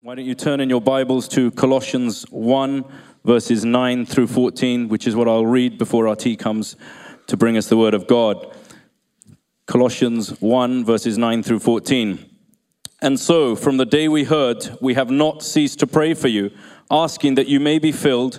Why don't you turn in your Bibles to Colossians 1, verses 9 through 14, which is what I'll read before RT comes to bring us the Word of God. Colossians 1, verses 9 through 14. And so, from the day we heard, we have not ceased to pray for you, asking that you may be filled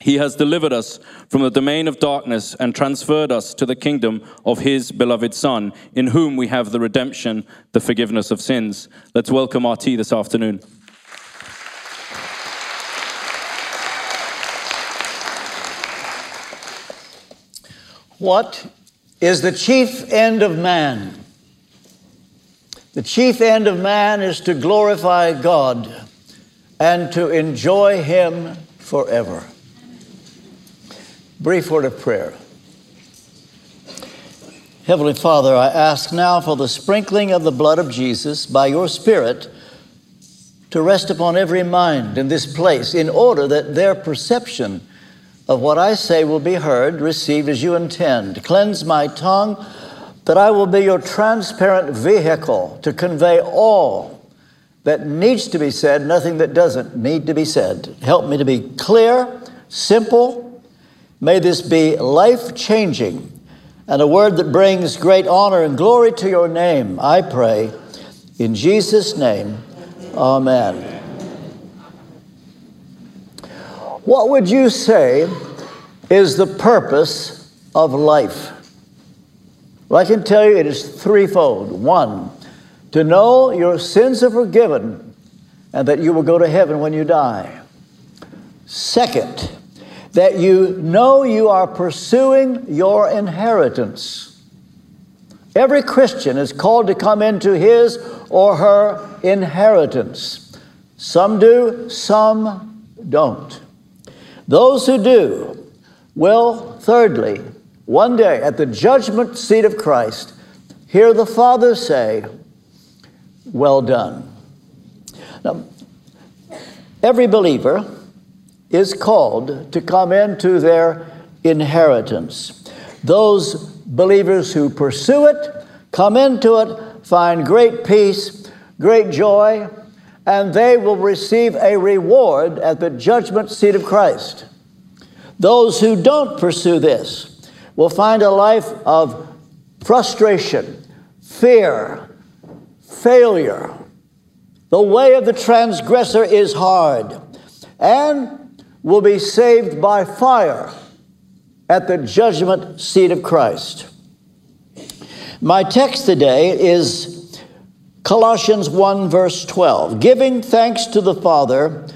He has delivered us from the domain of darkness and transferred us to the kingdom of His beloved Son, in whom we have the redemption, the forgiveness of sins. Let's welcome RT this afternoon. What is the chief end of man? The chief end of man is to glorify God and to enjoy Him forever. Brief word of prayer. Heavenly Father, I ask now for the sprinkling of the blood of Jesus by your Spirit to rest upon every mind in this place in order that their perception of what I say will be heard, received as you intend. Cleanse my tongue that I will be your transparent vehicle to convey all that needs to be said, nothing that doesn't need to be said. Help me to be clear, simple, May this be life changing and a word that brings great honor and glory to your name, I pray. In Jesus' name, amen. What would you say is the purpose of life? Well, I can tell you it is threefold. One, to know your sins are forgiven and that you will go to heaven when you die. Second, that you know you are pursuing your inheritance. Every Christian is called to come into his or her inheritance. Some do, some don't. Those who do will, thirdly, one day at the judgment seat of Christ, hear the Father say, Well done. Now, every believer is called to come into their inheritance. Those believers who pursue it, come into it, find great peace, great joy, and they will receive a reward at the judgment seat of Christ. Those who don't pursue this will find a life of frustration, fear, failure. The way of the transgressor is hard, and will be saved by fire at the judgment seat of Christ. My text today is Colossians 1, verse 12 giving thanks to the Father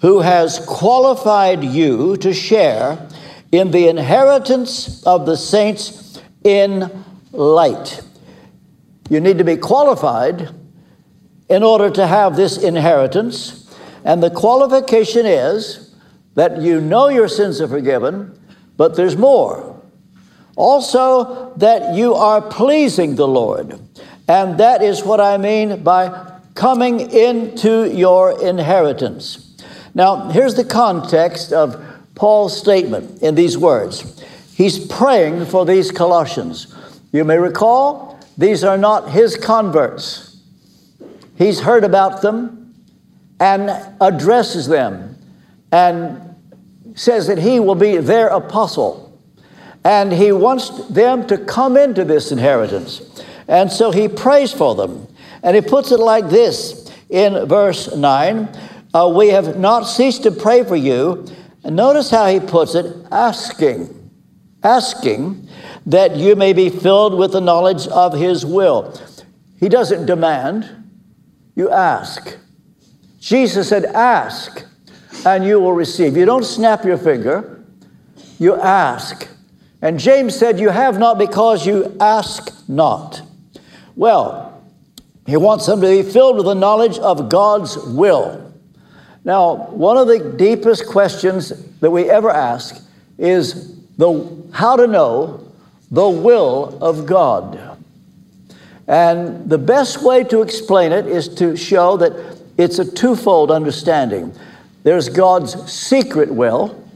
who has qualified you to share in the inheritance of the saints in light. You need to be qualified in order to have this inheritance, and the qualification is that you know your sins are forgiven, but there's more. Also, that you are pleasing the Lord. And that is what I mean by coming into your inheritance. Now, here's the context of Paul's statement in these words. He's praying for these Colossians. You may recall, these are not his converts. He's heard about them and addresses them and says that he will be their apostle. And he wants them to come into this inheritance. And so he prays for them. And he puts it like this in verse 9 uh, We have not ceased to pray for you. And notice how he puts it asking, asking that you may be filled with the knowledge of his will. He doesn't demand, you ask. Jesus said, Ask and you will receive. You don't snap your finger, you ask. And James said, You have not because you ask not. Well, he wants them to be filled with the knowledge of God's will. Now, one of the deepest questions that we ever ask is the, how to know the will of God. And the best way to explain it is to show that it's a twofold understanding. There's God's secret will,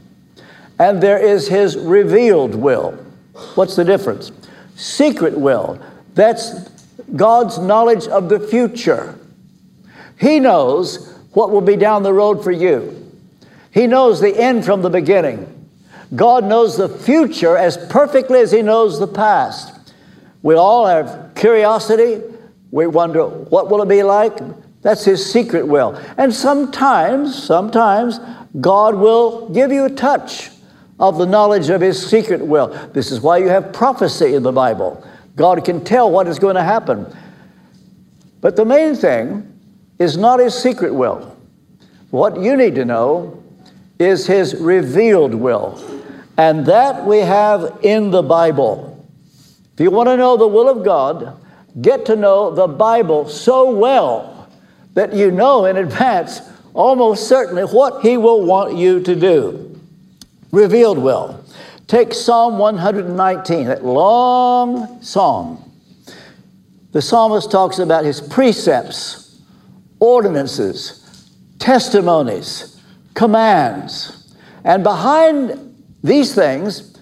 and there is His revealed will. What's the difference? Secret will, that's God's knowledge of the future. He knows what will be down the road for you. He knows the end from the beginning. God knows the future as perfectly as He knows the past. We all have curiosity. We wonder, what will it be like? That's His secret will. And sometimes, sometimes, God will give you a touch of the knowledge of His secret will. This is why you have prophecy in the Bible. God can tell what is going to happen. But the main thing is not His secret will. What you need to know is His revealed will. And that we have in the Bible. If you want to know the will of God, get to know the Bible so well that you know in advance almost certainly what He will want you to do. Revealed will. Take Psalm 119, that long psalm. The psalmist talks about his precepts, ordinances, testimonies, commands. And behind these things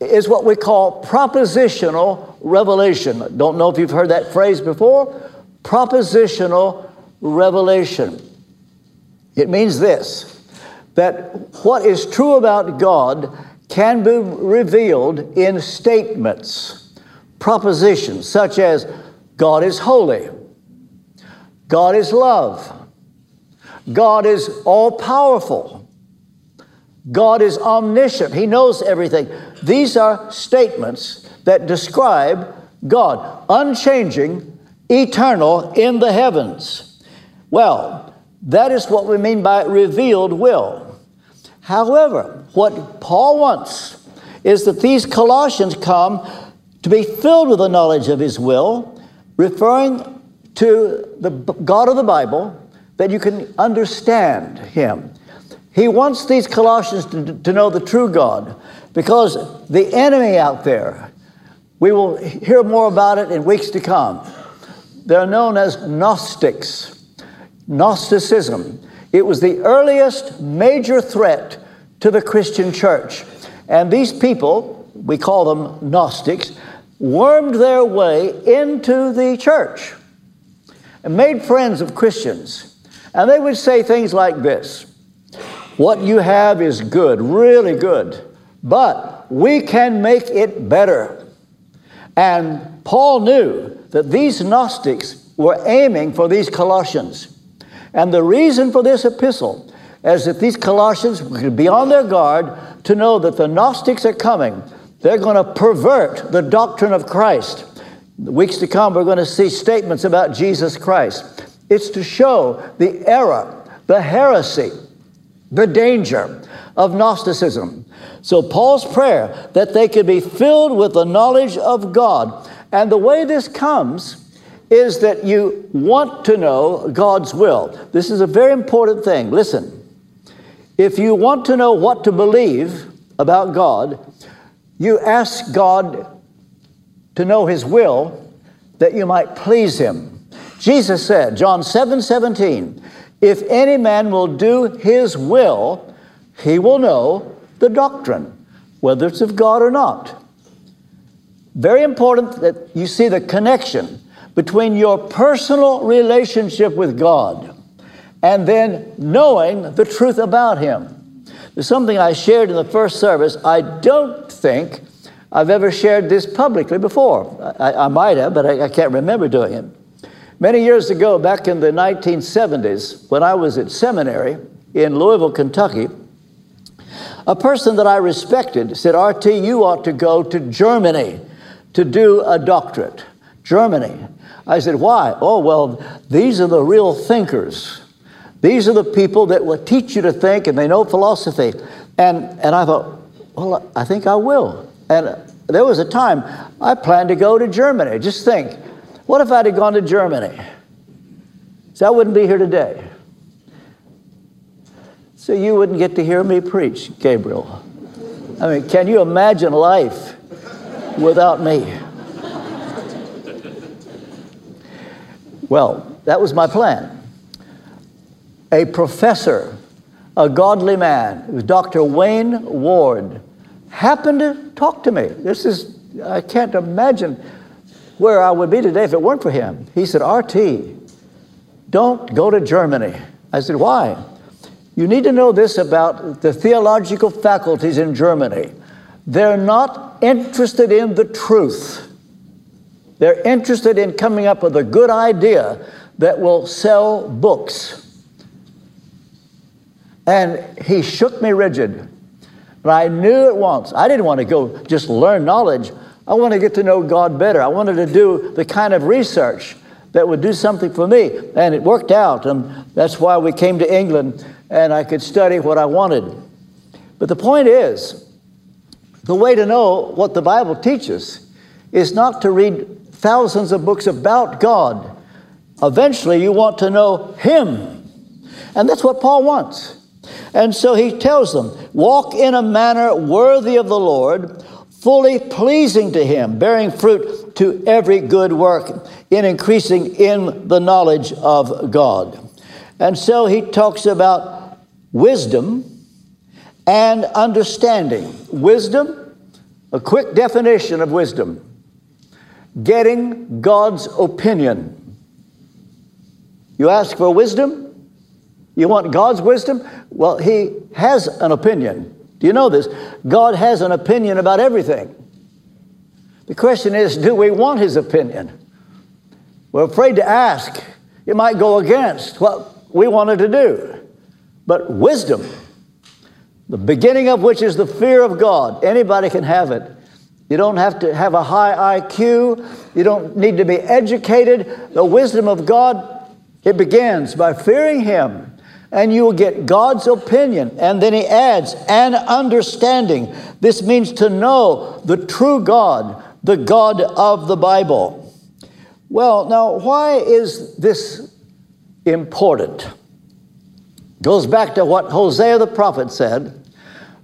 is what we call propositional revelation. Don't know if you've heard that phrase before. Propositional revelation. It means this that what is true about God can be revealed in statements, propositions such as God is holy, God is love, God is all powerful, God is omniscient, He knows everything. These are statements that describe God, unchanging, eternal in the heavens. Well, that is what we mean by revealed will. However, what Paul wants is that these Colossians come to be filled with the knowledge of His will, referring to the God of the Bible, that you can understand Him. He wants these Colossians to, to know the true God because the enemy out there, we will hear more about it in weeks to come. They're known as Gnostics, Gnosticism. It was the earliest major threat to the Christian church. And these people, we call them Gnostics, wormed their way into the church and made friends of Christians. And they would say things like this what you have is good, really good, but we can make it better. And Paul knew that these Gnostics were aiming for these Colossians. And the reason for this epistle is that these Colossians would be on their guard to know that the Gnostics are coming. They're going to pervert the doctrine of Christ. The weeks to come, we're going to see statements about Jesus Christ. It's to show the error, the heresy, the danger of Gnosticism. So, Paul's prayer that they could be filled with the knowledge of God. And the way this comes is that you want to know God's will. This is a very important thing. Listen, if you want to know what to believe about God, you ask God to know His will that you might please Him. Jesus said, John 7 17, if any man will do his will, he will know the doctrine, whether it's of God or not. Very important that you see the connection between your personal relationship with God and then knowing the truth about Him. There's something I shared in the first service. I don't think I've ever shared this publicly before. I, I might have, but I, I can't remember doing it. Many years ago, back in the 1970s, when I was at seminary in Louisville, Kentucky, a person that I respected said, RT, you ought to go to Germany to do a doctorate. Germany. I said, why? Oh, well, these are the real thinkers. These are the people that will teach you to think and they know philosophy. And, and I thought, well, I think I will. And there was a time I planned to go to Germany. Just think, what if I'd have gone to Germany? So I wouldn't be here today. So you wouldn't get to hear me preach, Gabriel. I mean, can you imagine life without me? Well, that was my plan. A professor, a godly man, it was Dr. Wayne Ward, happened to talk to me. This is, I can't imagine where I would be today if it weren't for him. He said, RT, don't go to Germany. I said, why? You need to know this about the theological faculties in Germany. They're not interested in the truth. They're interested in coming up with a good idea that will sell books. And he shook me rigid. But I knew at once, I didn't want to go just learn knowledge. I wanted to get to know God better. I wanted to do the kind of research that would do something for me. And it worked out. And that's why we came to England and I could study what I wanted. But the point is, the way to know what the Bible teaches is not to read thousands of books about God. Eventually, you want to know Him. And that's what Paul wants. And so he tells them walk in a manner worthy of the Lord, fully pleasing to Him, bearing fruit to every good work, in increasing in the knowledge of God. And so he talks about wisdom and understanding. Wisdom, a quick definition of wisdom getting God's opinion. You ask for wisdom? You want God's wisdom? Well, He has an opinion. Do you know this? God has an opinion about everything. The question is do we want His opinion? We're afraid to ask. It might go against what we wanted to do. But wisdom, the beginning of which is the fear of God, anybody can have it. You don't have to have a high IQ. You don't need to be educated. The wisdom of God, it begins by fearing Him. And you will get God's opinion. And then he adds, and understanding. This means to know the true God, the God of the Bible. Well, now, why is this important? Goes back to what Hosea the prophet said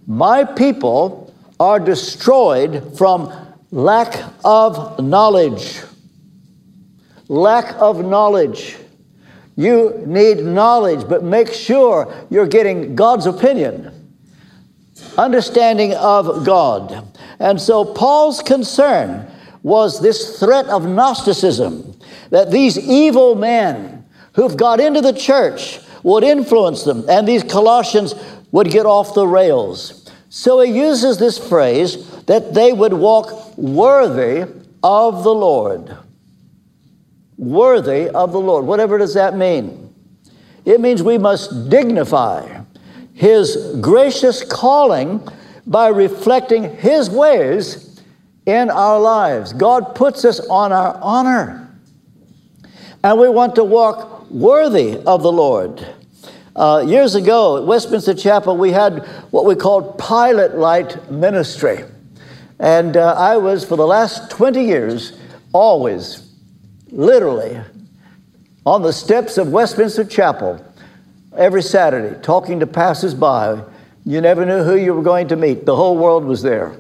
My people are destroyed from lack of knowledge. Lack of knowledge. You need knowledge, but make sure you're getting God's opinion, understanding of God. And so Paul's concern was this threat of Gnosticism that these evil men who've got into the church would influence them, and these Colossians would get off the rails. So he uses this phrase that they would walk worthy of the Lord. Worthy of the Lord. Whatever does that mean? It means we must dignify His gracious calling by reflecting His ways in our lives. God puts us on our honor. And we want to walk worthy of the Lord. Uh, years ago at Westminster Chapel, we had what we called pilot light ministry. And uh, I was, for the last 20 years, always, literally, on the steps of Westminster Chapel every Saturday, talking to passers-by. You never knew who you were going to meet. The whole world was there.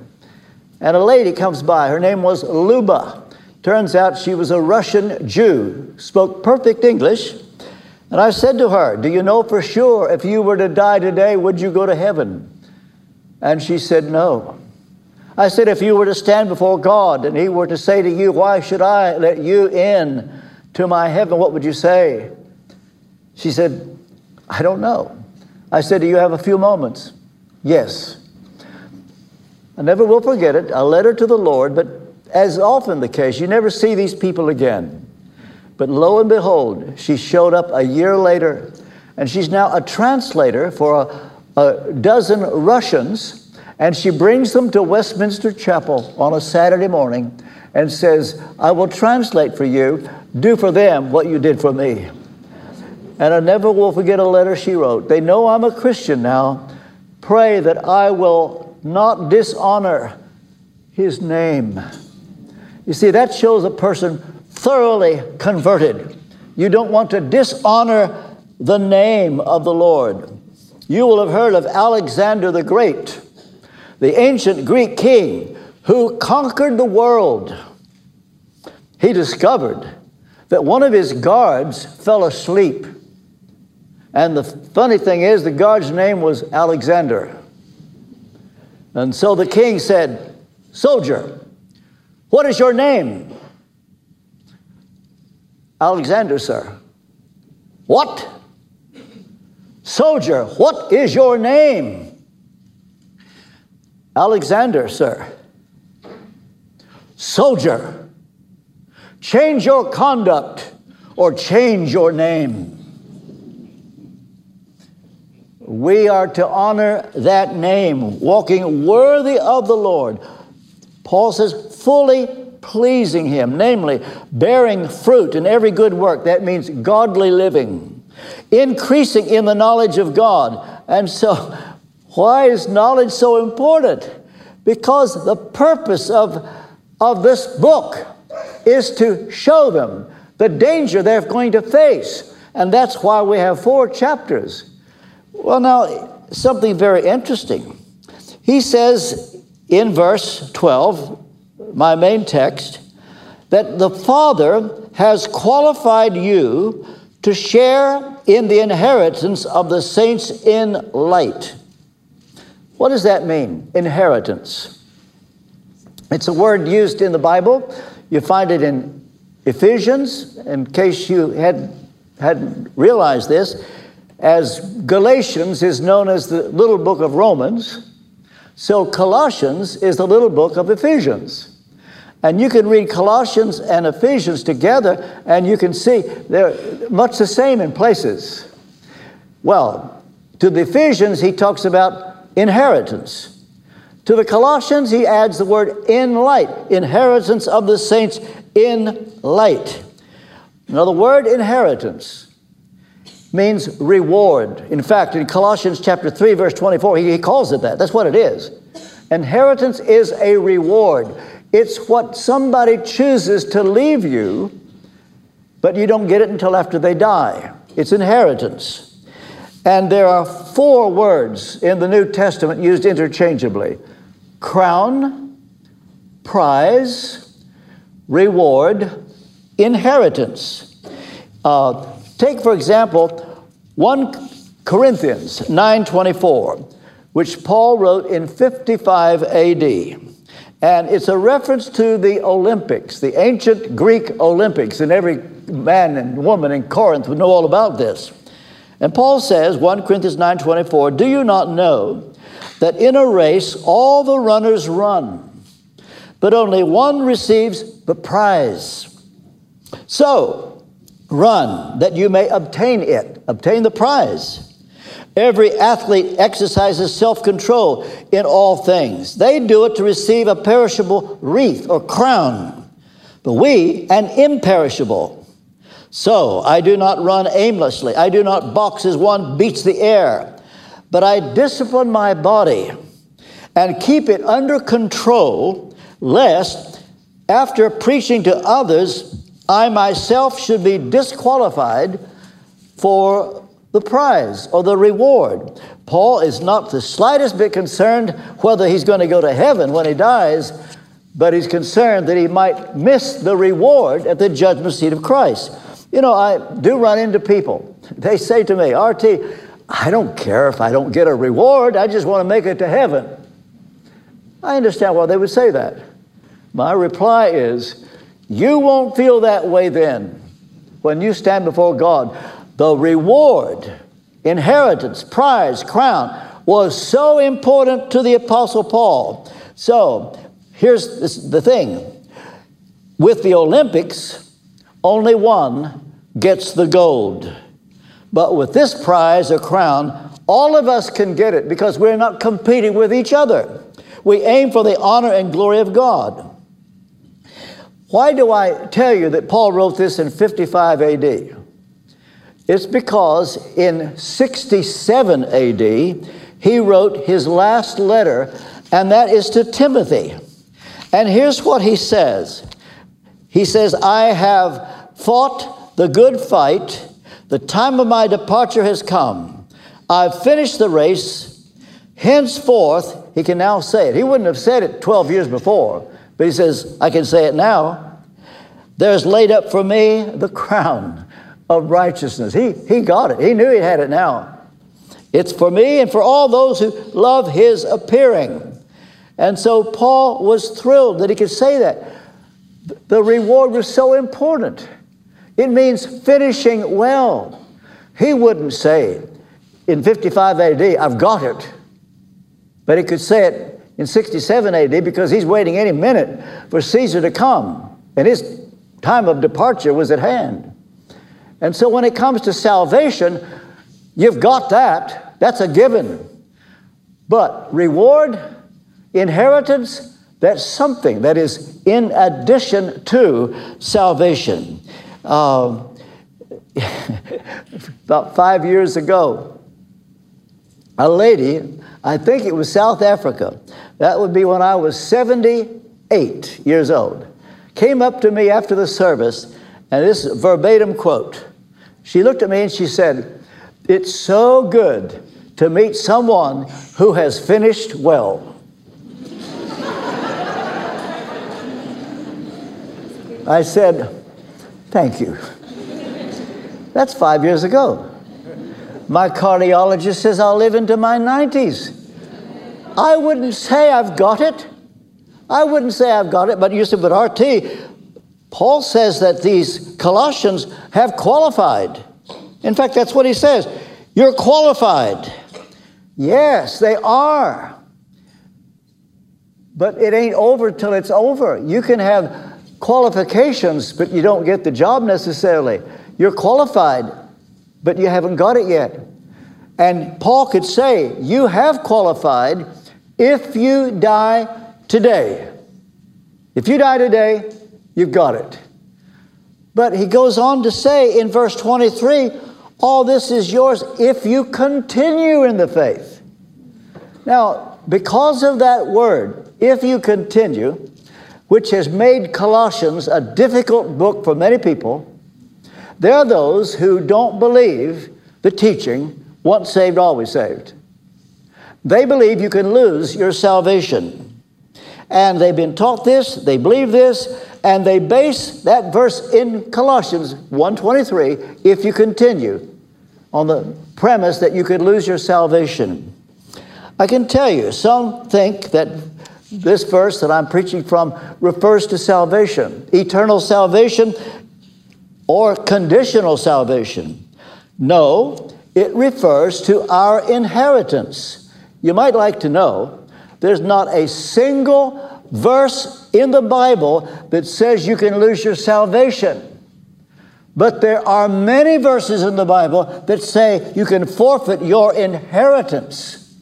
And a lady comes by. Her name was Luba. Turns out she was a Russian Jew, spoke perfect English. And I said to her, Do you know for sure if you were to die today, would you go to heaven? And she said, No. I said, If you were to stand before God and He were to say to you, Why should I let you in to my heaven? What would you say? She said, I don't know. I said, Do you have a few moments? Yes. I never will forget it. I led her to the Lord, but as often the case, you never see these people again. But lo and behold, she showed up a year later, and she's now a translator for a, a dozen Russians, and she brings them to Westminster Chapel on a Saturday morning and says, I will translate for you, do for them what you did for me. And I never will forget a letter she wrote. They know I'm a Christian now. Pray that I will not dishonor his name. You see, that shows a person thoroughly converted. You don't want to dishonor the name of the Lord. You will have heard of Alexander the Great, the ancient Greek king who conquered the world. He discovered that one of his guards fell asleep. And the funny thing is, the guard's name was Alexander. And so the king said, Soldier, what is your name? Alexander, sir. What? Soldier, what is your name? Alexander, sir. Soldier, change your conduct or change your name. We are to honor that name, walking worthy of the Lord. Paul says, fully pleasing Him, namely, bearing fruit in every good work. That means godly living, increasing in the knowledge of God. And so, why is knowledge so important? Because the purpose of, of this book is to show them the danger they're going to face. And that's why we have four chapters. Well, now, something very interesting. He says in verse 12, my main text, that the Father has qualified you to share in the inheritance of the saints in light. What does that mean, inheritance? It's a word used in the Bible. You find it in Ephesians, in case you had, hadn't realized this as Galatians is known as the little book of Romans, so Colossians is the little book of Ephesians. And you can read Colossians and Ephesians together, and you can see they're much the same in places. Well, to the Ephesians, he talks about inheritance. To the Colossians, he adds the word in light, inheritance of the saints in light. Now, the word inheritance means reward. In fact, in Colossians chapter 3, verse 24, he, calls it that. That's what it is. Inheritance is a reward. It's what somebody chooses to leave you, but you don't get it until after they die. It's inheritance. And there are four words in the New Testament used interchangeably crown, prize, reward, inheritance. Uh, Take, for example, 1 Corinthians 9.24, which Paul wrote in 55 AD. And it's a reference to the Olympics, the ancient Greek Olympics, and every man and woman in Corinth would know all about this. And Paul says, 1 Corinthians 9:24, "Do you not know that in a race all the runners run, but only one receives the prize? So, Run that you may obtain it, obtain the prize. Every athlete exercises self control in all things. They do it to receive a perishable wreath or crown, but we an imperishable. So I do not run aimlessly. I do not box as one beats the air, but I discipline my body and keep it under control, lest after preaching to others, I myself should be disqualified for the prize or the reward. Paul is not the slightest bit concerned whether he's going to go to heaven when he dies, but he's concerned that he might miss the reward at the judgment seat of Christ. You know, I do run into people. They say to me, RT, I don't care if I don't get a reward, I just want to make it to heaven. I understand why they would say that. My reply is, you won't feel that way then when you stand before God. The reward, inheritance, prize, crown was so important to the Apostle Paul. So here's the thing with the Olympics, only one gets the gold. But with this prize or crown, all of us can get it because we're not competing with each other. We aim for the honor and glory of God. Why do I tell you that Paul wrote this in 55 AD? It's because in 67 AD, he wrote his last letter, and that is to Timothy. And here's what he says He says, I have fought the good fight, the time of my departure has come. I've finished the race. Henceforth, he can now say it. He wouldn't have said it 12 years before, but he says, I can say it now. There's laid up for me the crown of righteousness. He, he got it. He knew he had it now. It's for me and for all those who love his appearing. And so Paul was thrilled that he could say that. The reward was so important. It means finishing well. He wouldn't say in 55 AD, I've got it. But he could say it in 67 AD because he's waiting any minute for Caesar to come. And his time of departure was at hand. And so when it comes to salvation, you've got that. That's a given. But reward, inheritance, that's something that is in addition to salvation. Uh, about five years ago, a lady, I think it was South Africa, that would be when I was 78 years old, came up to me after the service, and this verbatim quote. She looked at me and she said, It's so good to meet someone who has finished well. I said, Thank you. That's five years ago. My cardiologist says I'll live into my 90s. I wouldn't say I've got it. I wouldn't say I've got it, but you said, but RT, Paul says that these Colossians have qualified. In fact, that's what he says. You're qualified. Yes, they are. But it ain't over till it's over. You can have qualifications, but you don't get the job necessarily. You're qualified, but you haven't got it yet. And Paul could say, You have qualified if you die today. If you die today, you've got it. But he goes on to say in verse 23 all this is yours if you continue in the faith. Now, because of that word, if you continue, which has made Colossians a difficult book for many people, there are those who don't believe the teaching once saved, always saved. They believe you can lose your salvation. And they've been taught this, they believe this, and they base that verse in Colossians 1:23, if you continue, on the premise that you could lose your salvation. I can tell you, some think that this verse that I'm preaching from refers to salvation, eternal salvation or conditional salvation. No, it refers to our inheritance. You might like to know there's not a single verse in the Bible that says you can lose your salvation. But there are many verses in the Bible that say you can forfeit your inheritance.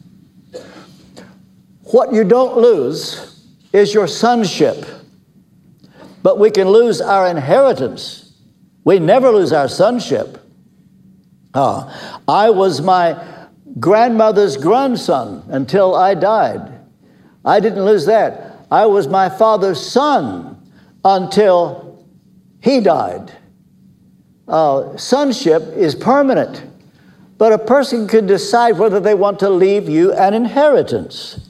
What you don't lose is your sonship, but we can lose our inheritance. We never lose our sonship. Uh, I was my grandmother's grandson until I died. I didn't lose that. I was my father's son until he died. Uh, sonship is permanent, but a person can decide whether they want to leave you an inheritance.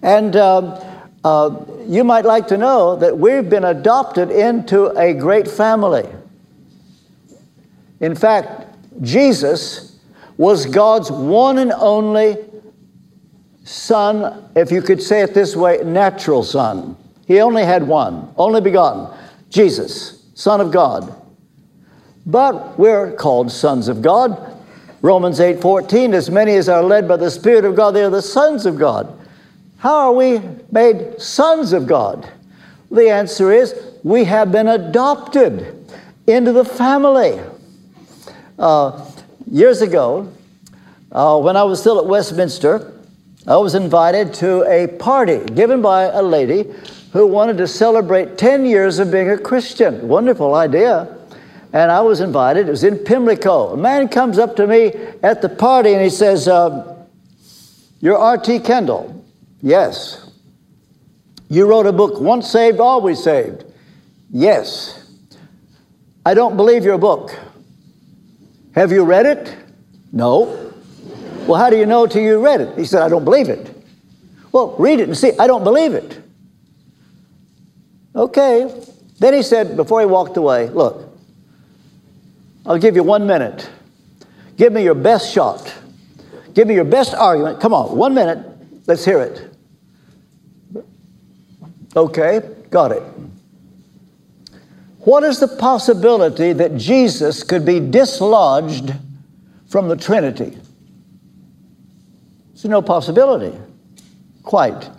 And um, uh, you might like to know that we've been adopted into a great family. In fact, Jesus was God's one and only son, if you could say it this way, natural son. He only had one, only begotten, Jesus, Son of God. But we're called sons of God. Romans 8 14, as many as are led by the Spirit of God, they are the sons of God. How are we made sons of God? The answer is we have been adopted into the family. Uh, years ago, uh, when I was still at Westminster, I was invited to a party given by a lady who wanted to celebrate 10 years of being a Christian. Wonderful idea. And I was invited. It was in Pimlico. A man comes up to me at the party and he says, uh, You're R.T. Kendall. Yes. You wrote a book, Once Saved, Always Saved. Yes. I don't believe your book. Have you read it? No. Well, how do you know till you read it? He said, I don't believe it. Well, read it and see. I don't believe it. Okay. Then he said, before he walked away, Look, I'll give you one minute. Give me your best shot. Give me your best argument. Come on, one minute. Let's hear it. Okay, got it. What is the possibility that Jesus could be dislodged from the Trinity? There's no possibility. Quite.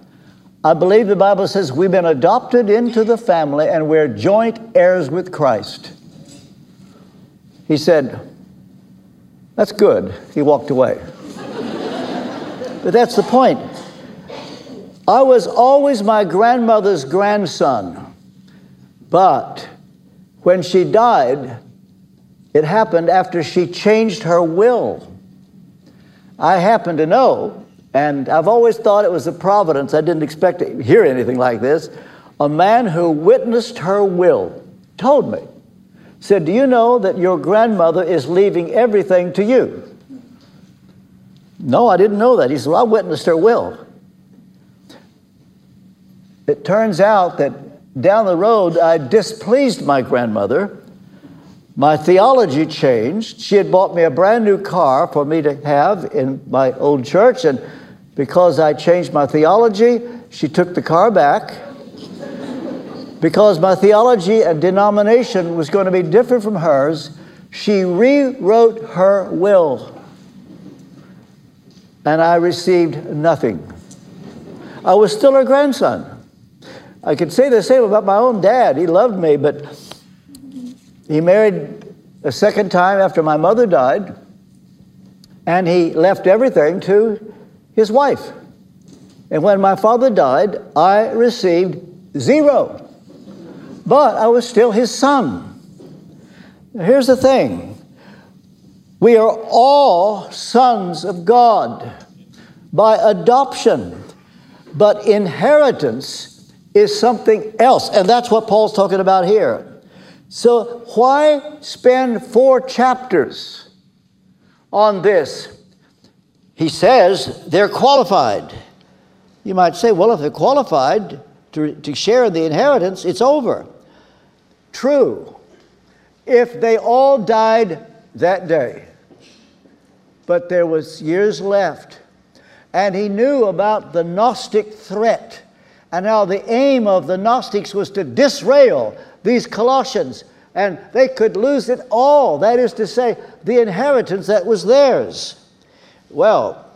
I believe the Bible says we've been adopted into the family and we're joint heirs with Christ. He said, That's good. He walked away. but that's the point. I was always my grandmother's grandson, but when she died, it happened after she changed her will. I happen to know, and I've always thought it was a providence, I didn't expect to hear anything like this. A man who witnessed her will told me, said, Do you know that your grandmother is leaving everything to you? No, I didn't know that. He said, well, I witnessed her will. It turns out that down the road, I displeased my grandmother my theology changed. She had bought me a brand new car for me to have in my old church, and because I changed my theology, she took the car back. because my theology and denomination was going to be different from hers, she rewrote her will. And I received nothing. I was still her grandson. I could say the same about my own dad. He loved me, but he married a second time after my mother died, and he left everything to his wife. And when my father died, I received zero. But I was still his son. Now, here's the thing we are all sons of God by adoption, but inheritance is something else. And that's what Paul's talking about here. So, why spend four chapters on this? He says they're qualified. You might say, well, if they're qualified to, to share the inheritance, it's over. True. If they all died that day, but there was years left, and he knew about the Gnostic threat and now the aim of the Gnostics was to disrail these Colossians, and they could lose it all. That is to say, the inheritance that was theirs. Well,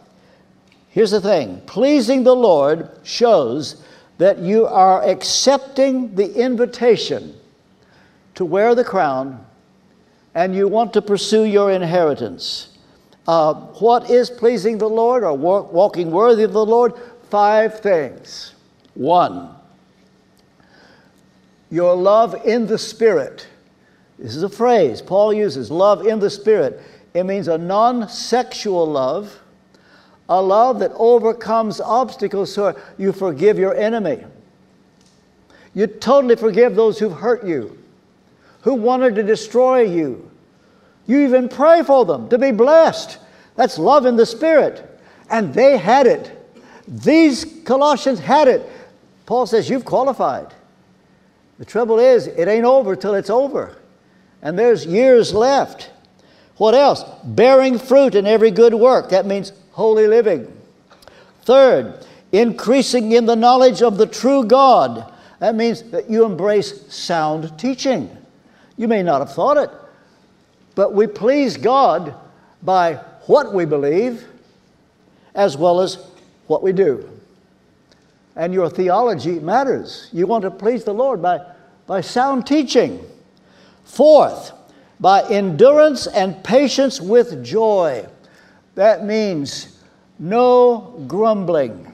here's the thing pleasing the Lord shows that you are accepting the invitation to wear the crown and you want to pursue your inheritance. Uh, what is pleasing the Lord or walking worthy of the Lord? Five things. One, your love in the Spirit. This is a phrase Paul uses love in the Spirit. It means a non sexual love, a love that overcomes obstacles so you forgive your enemy. You totally forgive those who've hurt you, who wanted to destroy you. You even pray for them to be blessed. That's love in the Spirit. And they had it. These Colossians had it. Paul says, You've qualified. The trouble is, it ain't over till it's over. And there's years left. What else? Bearing fruit in every good work. That means holy living. Third, increasing in the knowledge of the true God. That means that you embrace sound teaching. You may not have thought it, but we please God by what we believe as well as what we do and your theology matters. You want to please the Lord by, by sound teaching. Fourth, by endurance and patience with joy. That means no grumbling.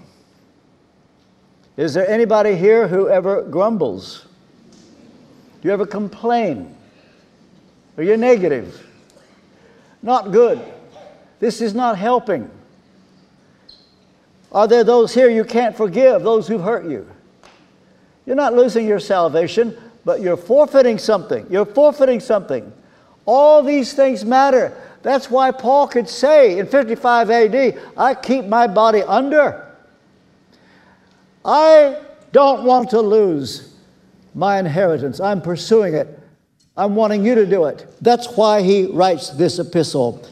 Is there anybody here who ever grumbles? Do you ever complain? Are you negative? Not good. This is not helping. Are there those here you can't forgive, those who've hurt you? You're not losing your salvation, but you're forfeiting something. You're forfeiting something. All these things matter. That's why Paul could say in 55 AD, I keep my body under. I don't want to lose my inheritance. I'm pursuing it. I'm wanting you to do it. That's why he writes this epistle.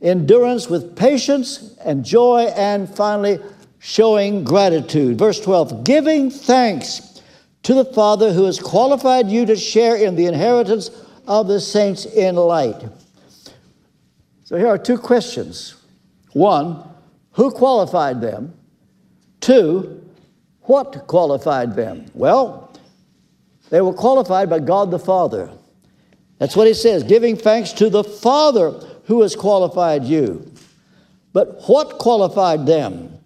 Endurance with patience and joy, and finally, showing gratitude. Verse 12 giving thanks to the Father who has qualified you to share in the inheritance of the saints in light. So here are two questions. One, who qualified them? Two, what qualified them? Well, they were qualified by God the Father. That's what he says, giving thanks to the Father who has qualified you. But what qualified them?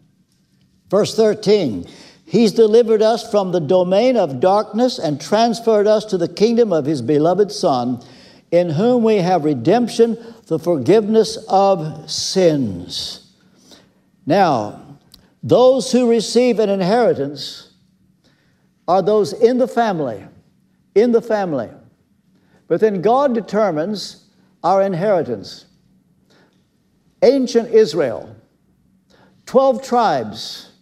Verse 13 He's delivered us from the domain of darkness and transferred us to the kingdom of His beloved Son, in whom we have redemption, the forgiveness of sins. Now, those who receive an inheritance are those in the family, in the family. But then God determines our inheritance. Ancient Israel, 12 tribes,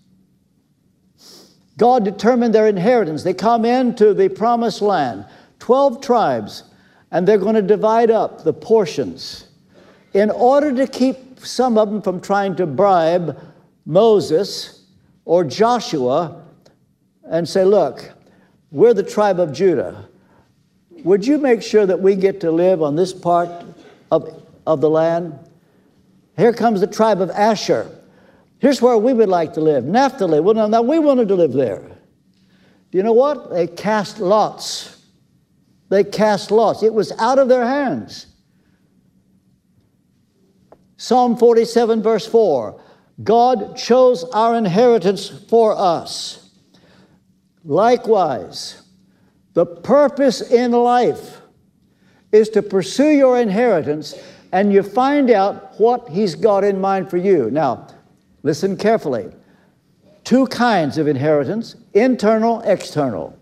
God determined their inheritance. They come into the promised land, 12 tribes, and they're going to divide up the portions in order to keep some of them from trying to bribe Moses or Joshua and say, Look, we're the tribe of Judah. Would you make sure that we get to live on this part of, of the land? Here comes the tribe of Asher. Here's where we would like to live Naphtali. Well, now we wanted to live there. Do you know what? They cast lots. They cast lots. It was out of their hands. Psalm 47, verse 4 God chose our inheritance for us. Likewise, the purpose in life is to pursue your inheritance and you find out what He's got in mind for you. Now, Listen carefully. Two kinds of inheritance internal, external.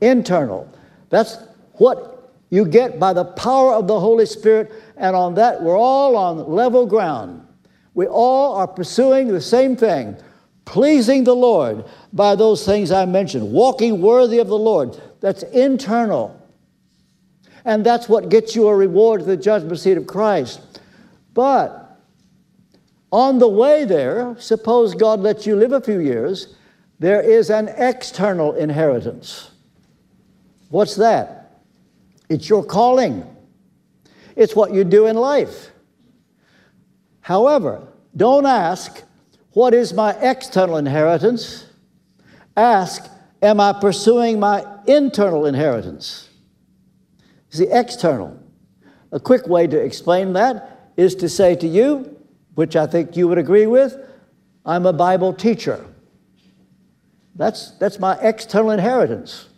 Internal. That's what you get by the power of the Holy Spirit, and on that, we're all on level ground. We all are pursuing the same thing pleasing the Lord by those things I mentioned, walking worthy of the Lord. That's internal. And that's what gets you a reward to the judgment seat of Christ. But on the way there, suppose God lets you live a few years, there is an external inheritance. What's that? It's your calling, it's what you do in life. However, don't ask, What is my external inheritance? Ask, Am I pursuing my internal inheritance? See, external. A quick way to explain that is to say to you, which I think you would agree with, I'm a Bible teacher. That's, that's my external inheritance.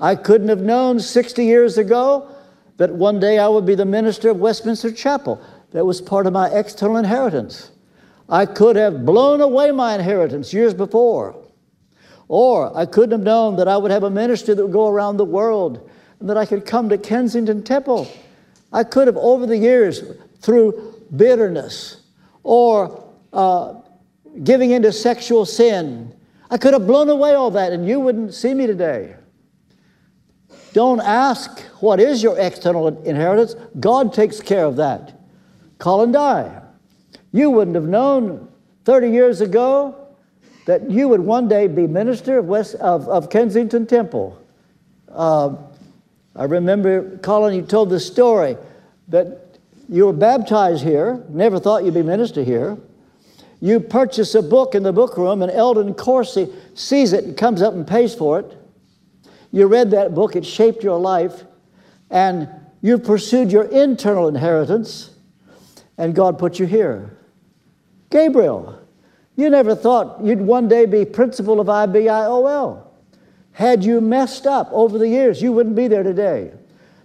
I couldn't have known 60 years ago that one day I would be the minister of Westminster Chapel. That was part of my external inheritance. I could have blown away my inheritance years before. Or I couldn't have known that I would have a ministry that would go around the world and that I could come to Kensington Temple. I could have, over the years, through bitterness or uh, giving into sexual sin. I could have blown away all that and you wouldn't see me today. Don't ask what is your external inheritance. God takes care of that. Colin Dye. You wouldn't have known 30 years ago that you would one day be minister of, West, of, of Kensington Temple. Uh, I remember, Colin, you told the story that you were baptized here, never thought you'd be minister here. You purchase a book in the book room, and Eldin Corsie sees it and comes up and pays for it. You read that book, it shaped your life, and you pursued your internal inheritance, and God put you here. Gabriel, you never thought you'd one day be principal of IBIOL. Had you messed up over the years, you wouldn't be there today.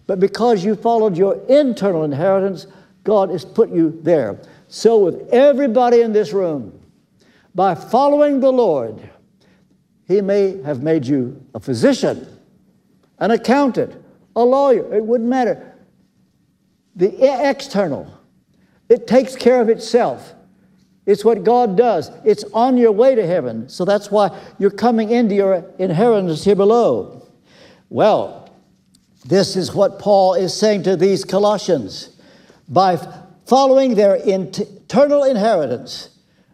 But because you followed your internal inheritance, God has put you there. So, with everybody in this room, by following the Lord, He may have made you a physician, an accountant, a lawyer. It wouldn't matter. the external. It takes care of itself. It's what God does. It's on your way to heaven. So that's why you're coming into your inheritance here below. Well, this is what Paul is saying to these Colossians. By following their eternal inheritance,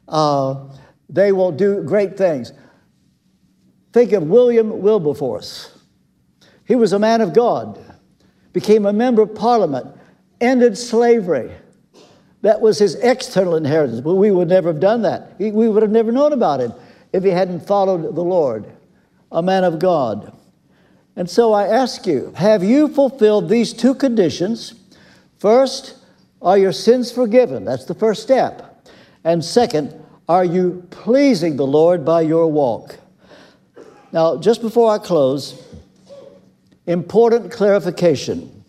uh, they will do great things. Think of William Wilberforce. He was a man of God, became a member of parliament, ended slavery. That was his external inheritance, but we would never have done that. We would have never known about him if he hadn't followed the Lord, a man of God. And so I ask you, have you fulfilled these two conditions? First, are your sins forgiven? That's the first step. And second, are you pleasing the Lord by your walk? Now, just before I close, important clarification.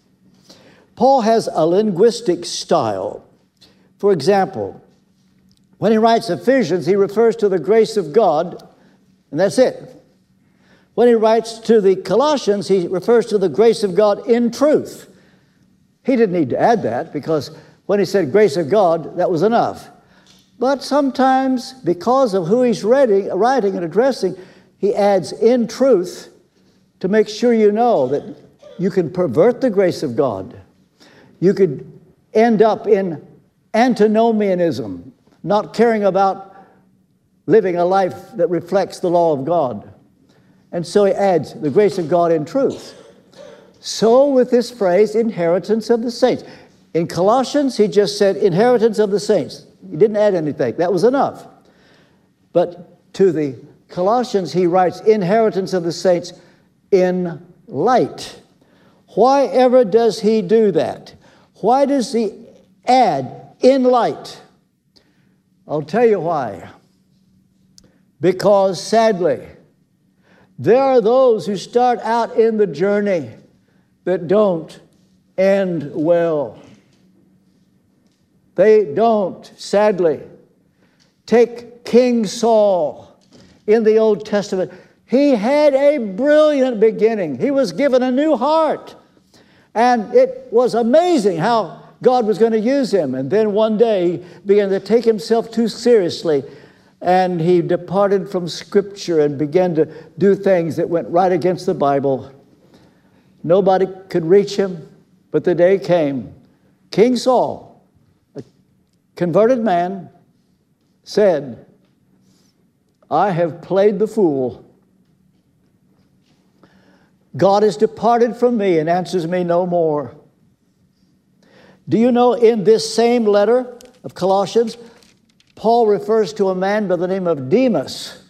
Paul has a linguistic style. For example, when he writes Ephesians, he refers to the grace of God, and that's it. When he writes to the Colossians, he refers to the grace of God in truth. He didn't need to add that because when he said grace of God, that was enough. But sometimes, because of who he's writing, writing and addressing, he adds in truth to make sure you know that you can pervert the grace of God. You could end up in antinomianism, not caring about living a life that reflects the law of God. And so he adds the grace of God in truth. So, with this phrase, inheritance of the saints. In Colossians, he just said inheritance of the saints. He didn't add anything, that was enough. But to the Colossians, he writes, inheritance of the saints in light. Why ever does he do that? Why does he add in light? I'll tell you why. Because sadly, there are those who start out in the journey that don't end well. They don't, sadly. Take King Saul in the Old Testament. He had a brilliant beginning. He was given a new heart. And it was amazing how God was going to use him. And then one day he began to take himself too seriously and he departed from Scripture and began to do things that went right against the Bible. Nobody could reach him, but the day came. King Saul, a converted man, said, I have played the fool. God has departed from me and answers me no more. Do you know in this same letter of Colossians, Paul refers to a man by the name of Demas.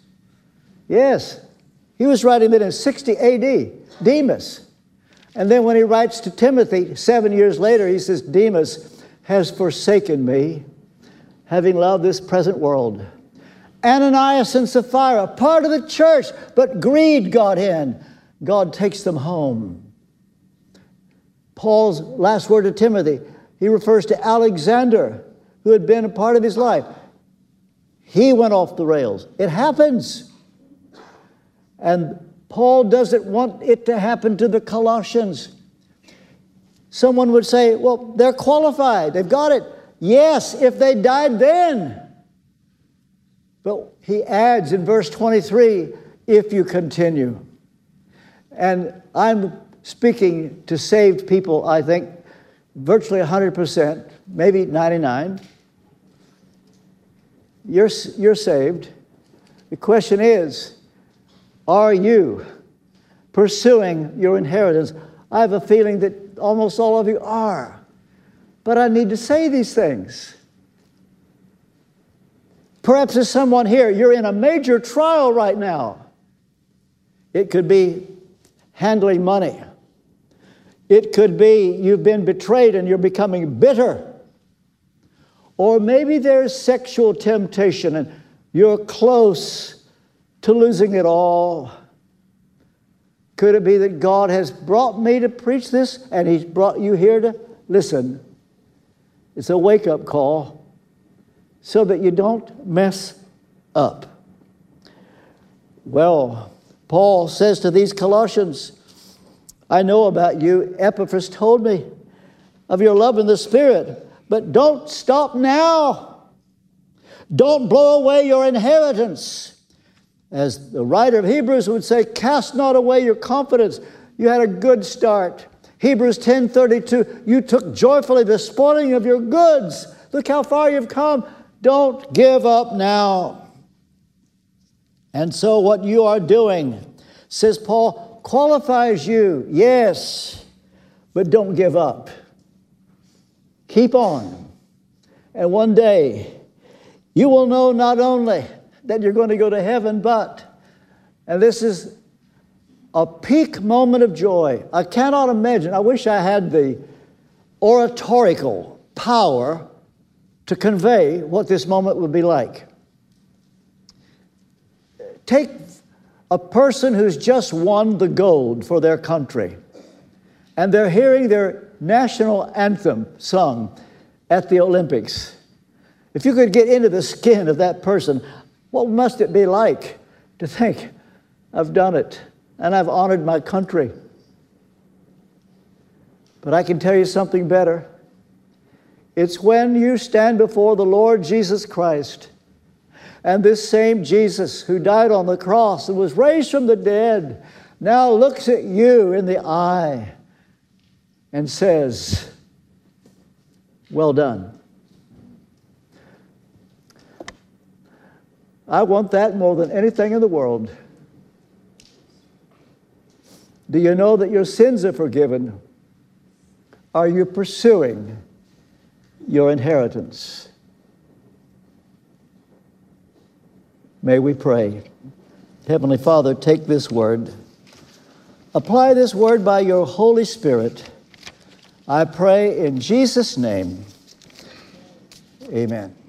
Yes, he was writing that in 60 AD, Demas. And then when he writes to Timothy seven years later, he says, Demas has forsaken me, having loved this present world. Ananias and Sapphira, part of the church, but greed got in. God takes them home. Paul's last word to Timothy, he refers to Alexander, who had been a part of his life. He went off the rails. It happens. And Paul doesn't want it to happen to the Colossians. Someone would say, well, they're qualified, they've got it. Yes, if they died then. But he adds in verse 23 if you continue. And I'm speaking to saved people, I think, virtually 100%, maybe 99. You're, you're saved. The question is, are you pursuing your inheritance? I have a feeling that almost all of you are. But I need to say these things. Perhaps there's someone here, you're in a major trial right now. It could be handling money. It could be you've been betrayed and you're becoming bitter. Or maybe there's sexual temptation and you're close to losing it all. Could it be that God has brought me to preach this and He's brought you here to listen? It's a wake up call so that you don't mess up. Well, Paul says to these Colossians, I know about you. Epaphras told me. of your love in the Spirit. But don't stop now. Don't blow away your inheritance. As the writer of Hebrews would say, cast not away your confidence. You had a good start. Hebrews 10:32, you took joyfully the spoiling of your goods. Look how far you've come. Don't give up now. And so what you are doing, says Paul, qualifies you. Yes, but don't give up. Keep on. And one day you will know not only that you're going to go to heaven, but, and this is a peak moment of joy. I cannot imagine, I wish I had the oratorical power to convey what this moment would be like. Take a person who's just won the gold for their country, and they're hearing their national anthem sung at the Olympics. If you could get into the skin of that person, what must it be like to think, I've done it and I've honored my country? But I can tell you something better. It's when you stand before the Lord Jesus Christ and this same Jesus who died on the cross and was raised from the dead now looks at you in the eye and says, Well done. I want that more than anything in the world. Do you know that your sins are forgiven? Are you pursuing your inheritance? May we pray. Heavenly Father, take this word, apply this word by your Holy Spirit. I pray in Jesus' name. Amen.